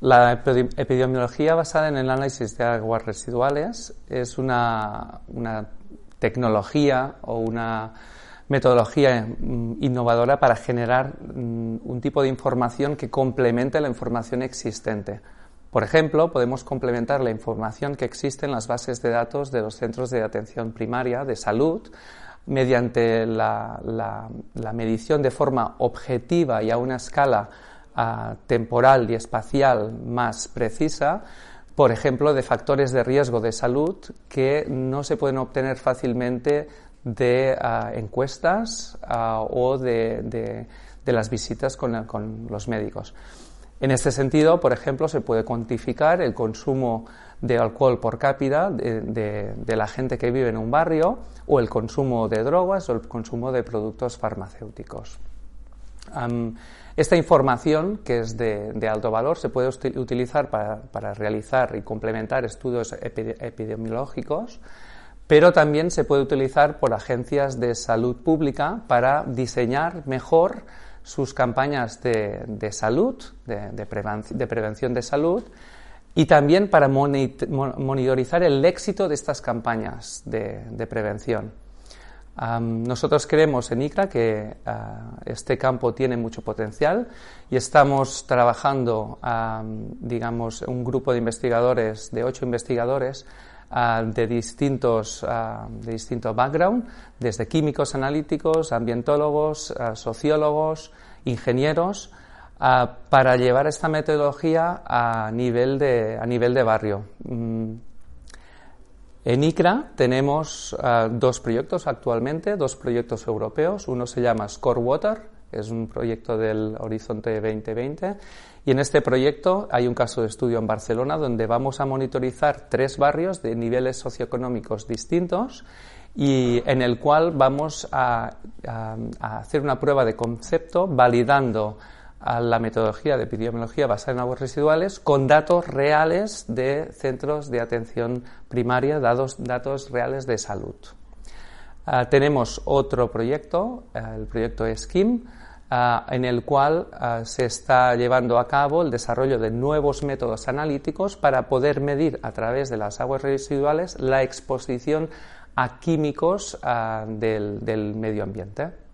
La epidemiología basada en el análisis de aguas residuales es una, tecnología o una metodología mm, innovadora para generar mm, un tipo de información que complemente la información existente. Por ejemplo, podemos complementar la información que existe en las bases de datos de los centros de atención primaria de salud mediante la medición de forma objetiva y a una escala temporal y espacial más precisa, por ejemplo, de factores de riesgo de salud que no se pueden obtener fácilmente de ah, encuestas ah, o de, las visitas con, los médicos. En este sentido, por ejemplo, se puede cuantificar el consumo de alcohol por cápita de, la gente que vive en un barrio o el consumo de drogas o el consumo de productos farmacéuticos. Esta información, que es de, alto valor, se puede utilizar para, realizar y complementar estudios epidemiológicos, pero también se puede utilizar por agencias de salud pública para diseñar mejor sus campañas de, salud, de, prevención de salud, y también para monitorizar el éxito de estas campañas de prevención nosotros creemos en ICRA que ah, este campo tiene mucho potencial y estamos trabajando, digamos, un grupo de investigadores, de ocho investigadores, ah, de distintos ah, de distinto background, desde químicos analíticos, ambientólogos, sociólogos, ingenieros, para llevar esta metodología a nivel de, a nivel de barrio. Mm, en ICRA tenemos ah, dos proyectos actualmente, dos proyectos europeos. Uno se llama Score Water, es un proyecto del Horizonte 2020. Y en este proyecto hay un caso de estudio en Barcelona donde vamos a monitorizar tres barrios de niveles socioeconómicos distintos y en el cual vamos a hacer una prueba de concepto validando a la metodología de epidemiología basada en aguas residuales con datos reales de centros de atención primaria, datos, datos reales de salud. Ah, tenemos otro proyecto, ah, el proyecto SKIM, ah, en el cual se está llevando a cabo el desarrollo de nuevos métodos analíticos para poder medir a través de las aguas residuales la exposición a químicos del medio ambiente.